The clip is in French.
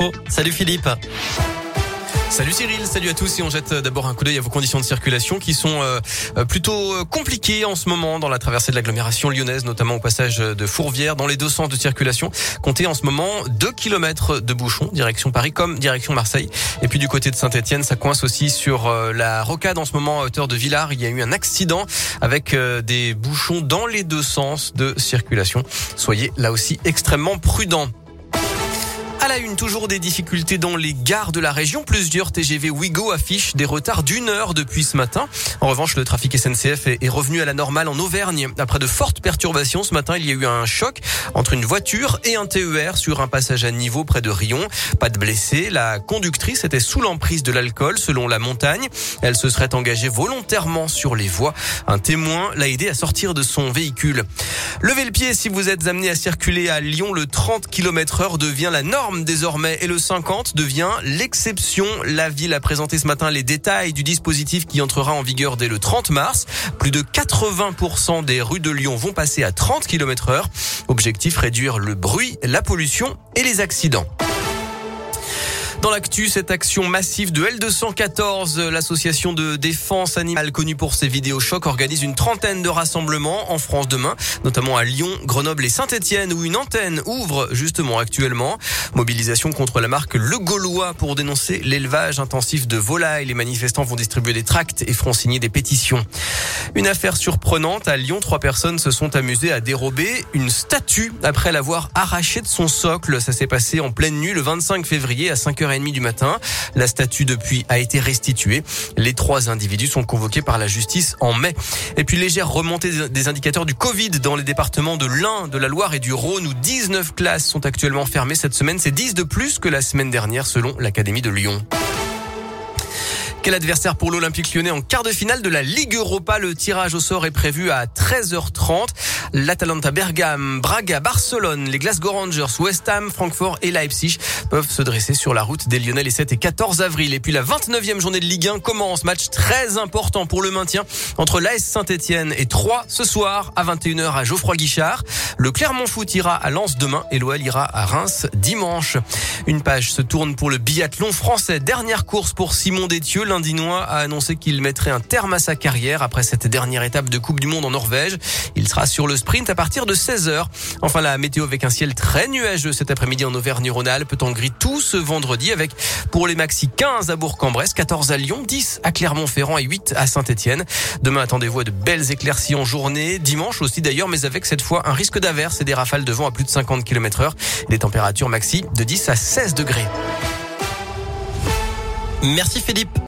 Oh, salut Philippe. Salut Cyril, salut à tous et on jette d'abord un coup d'œil à vos conditions de circulation qui sont euh, euh, plutôt euh, compliquées en ce moment dans la traversée de l'agglomération lyonnaise, notamment au passage de Fourvière, dans les deux sens de circulation. Comptez en ce moment 2 km de bouchons, direction Paris comme direction Marseille. Et puis du côté de Saint-Etienne, ça coince aussi sur la rocade en ce moment à hauteur de Villars. Il y a eu un accident avec des bouchons dans les deux sens de circulation. Soyez là aussi extrêmement prudents. À la une, toujours des difficultés dans les gares de la région. Plusieurs TGV Ouigo affichent des retards d'une heure depuis ce matin. En revanche, le trafic SNCF est revenu à la normale en Auvergne. Après de fortes perturbations, ce matin, il y a eu un choc entre une voiture et un TER sur un passage à niveau près de Rion. Pas de blessés. La conductrice était sous l'emprise de l'alcool, selon la montagne. Elle se serait engagée volontairement sur les voies. Un témoin l'a aidé à sortir de son véhicule. Levez le pied si vous êtes amené à circuler à Lyon. Le 30 km heure devient la norme désormais et le 50 devient l'exception. La ville a présenté ce matin les détails du dispositif qui entrera en vigueur dès le 30 mars. Plus de 80% des rues de Lyon vont passer à 30 km heure. Objectif réduire le bruit, la pollution et les accidents. Dans l'actu, cette action massive de L214, l'association de défense animale connue pour ses vidéos chocs, organise une trentaine de rassemblements en France demain, notamment à Lyon, Grenoble et Saint-Etienne, où une antenne ouvre justement actuellement. Mobilisation contre la marque Le Gaulois pour dénoncer l'élevage intensif de volailles. Les manifestants vont distribuer des tracts et feront signer des pétitions. Une affaire surprenante. À Lyon, trois personnes se sont amusées à dérober une statue après l'avoir arrachée de son socle. Ça s'est passé en pleine nuit le 25 février à 5h 5 du matin. La statue depuis a été restituée. Les trois individus sont convoqués par la justice en mai. Et puis légère remontée des indicateurs du Covid dans les départements de l'Ain, de la Loire et du Rhône où 19 classes sont actuellement fermées cette semaine. C'est 10 de plus que la semaine dernière selon l'Académie de Lyon. Quel adversaire pour l'Olympique lyonnais en quart de finale de la Ligue Europa Le tirage au sort est prévu à 13h30. L'Atalanta Bergame, Braga, Barcelone, les Glasgow Rangers, West Ham, Francfort et Leipzig peuvent se dresser sur la route des Lyonnais les 7 et 14 avril. Et puis la 29e journée de Ligue 1 commence. Match très important pour le maintien entre l'AS Saint-Etienne et 3 ce soir à 21h à Geoffroy Guichard. Le Clermont Foot ira à Lens demain et l'OL ira à Reims dimanche. Une page se tourne pour le biathlon français. Dernière course pour Simon Détieux. L'Indinois a annoncé qu'il mettrait un terme à sa carrière après cette dernière étape de Coupe du Monde en Norvège. Il sera sur le sprint à partir de 16h. Enfin, la météo avec un ciel très nuageux cet après-midi en Auvergne-Rhône-Alpes, en gris tout ce vendredi avec pour les maxi 15 à Bourg-en-Bresse, 14 à Lyon, 10 à Clermont-Ferrand et 8 à Saint-Etienne. Demain, attendez-vous à de belles éclaircies en journée. Dimanche aussi d'ailleurs, mais avec cette fois un risque d'averse et des rafales de vent à plus de 50 km heure. Des températures maxi de 10 à 16 degrés. Merci Philippe.